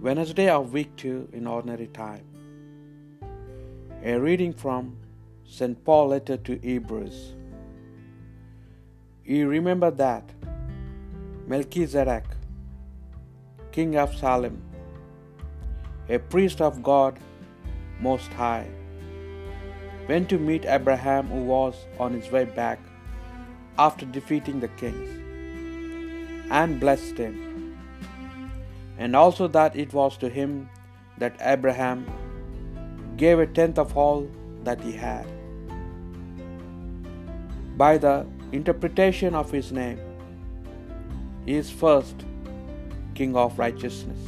Wednesday of week 2 in ordinary time. A reading from St. Paul letter to Hebrews. You remember that Melchizedek, king of Salem, a priest of God Most High, went to meet Abraham who was on his way back after defeating the kings, and blessed him and also that it was to him that Abraham gave a tenth of all that he had. By the interpretation of his name, he is first King of righteousness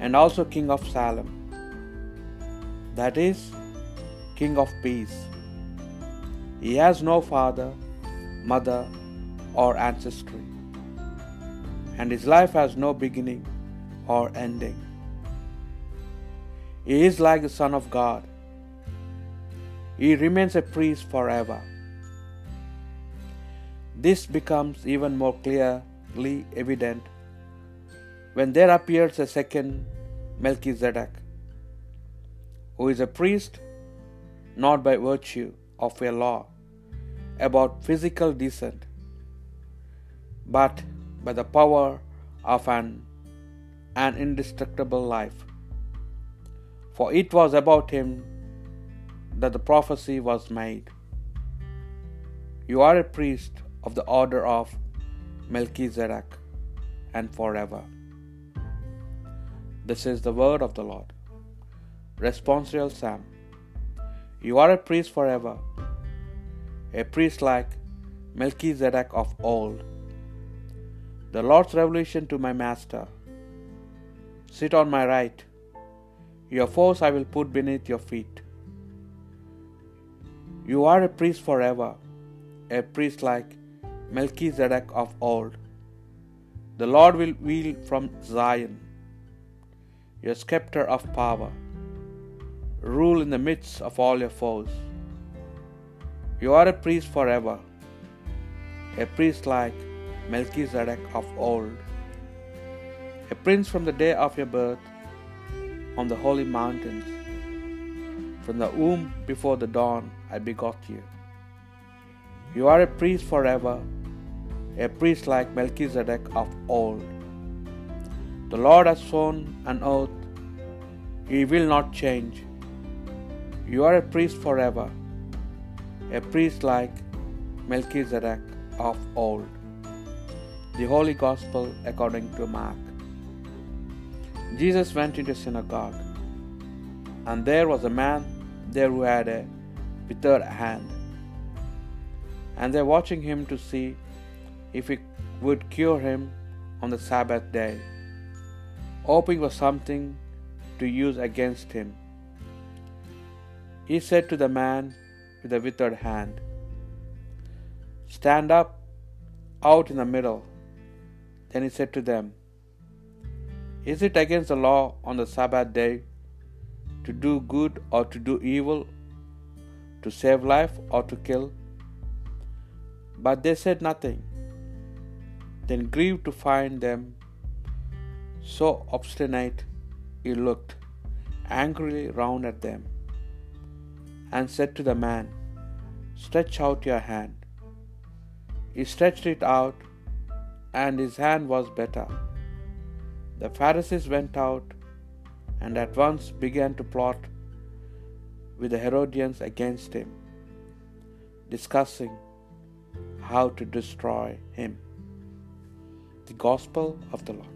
and also King of Salem, that is, King of peace. He has no father, mother, or ancestry and his life has no beginning or ending. He is like the Son of God. He remains a priest forever. This becomes even more clearly evident when there appears a second Melchizedek, who is a priest not by virtue of a law about physical descent, but by the power of an, an indestructible life. For it was about him that the prophecy was made. You are a priest of the order of Melchizedek, and forever. This is the word of the Lord. Responsorial Psalm. You are a priest forever, a priest like Melchizedek of old. The Lord's revelation to my master. Sit on my right. Your foes I will put beneath your feet. You are a priest forever, a priest like Melchizedek of old. The Lord will wield from Zion your scepter of power, rule in the midst of all your foes. You are a priest forever, a priest like Melchizedek of old, a prince from the day of your birth on the holy mountains. From the womb before the dawn I begot you. You are a priest forever, a priest like Melchizedek of old. The Lord has sworn an oath, he will not change. You are a priest forever, a priest like Melchizedek of old. The Holy Gospel according to Mark. Jesus went into synagogue, and there was a man there who had a withered hand. And they were watching him to see if he would cure him on the Sabbath day, hoping for something to use against him. He said to the man with the withered hand, Stand up out in the middle. Then he said to them, Is it against the law on the Sabbath day to do good or to do evil, to save life or to kill? But they said nothing. Then, grieved to find them so obstinate, he looked angrily round at them and said to the man, Stretch out your hand. He stretched it out, and his hand was better. The Pharisees went out and at once began to plot with the Herodians against him, discussing how to destroy him. The Gospel of the Lord.